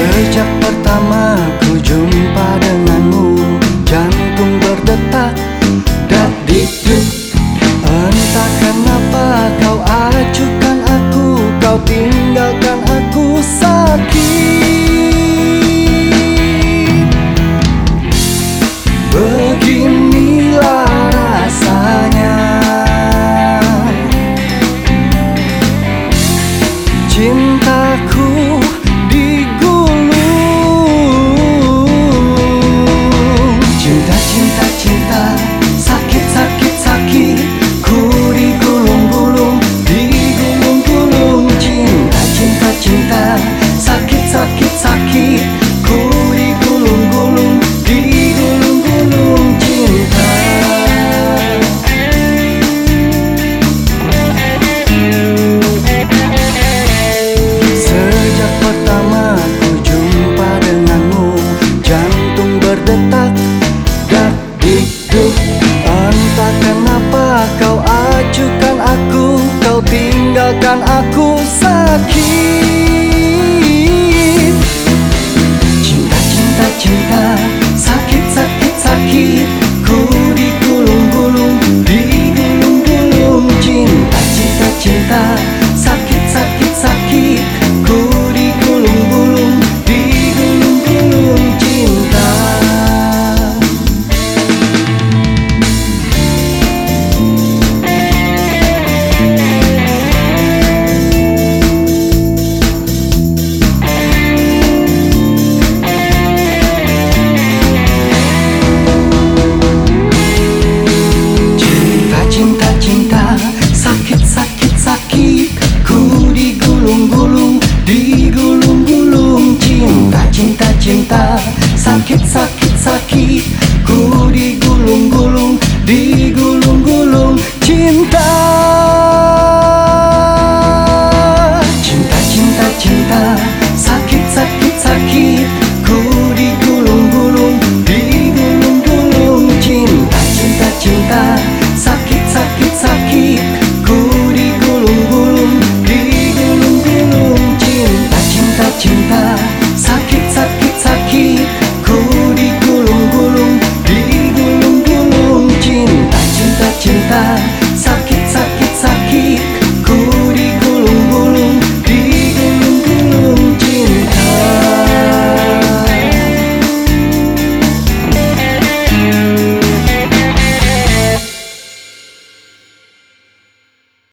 Sejak pertama ku jumpa denganmu, Jantung berdetak dan dikduk Entah kenapa kau acukan aku, Kau tinggalkan aku sakit. Beginilah rasanya. Cinta tinggalkan aku sakit. Cinta, cinta, cinta Sakit, sakit, sakit. Ku digulung-gulung Digulung-gulung. Cinta, cinta, cinta sakit Ku digulung-gulung, digulung-gulung cinta. Cinta, cinta, cinta, sakit, sakit, sakit Ku digulung-gulung, digulung-gulung cinta. Cinta, cinta, sakit, sakit, sakit Ku digulung-gulung, digulung-gulung cinta. Cinta, cinta, cinta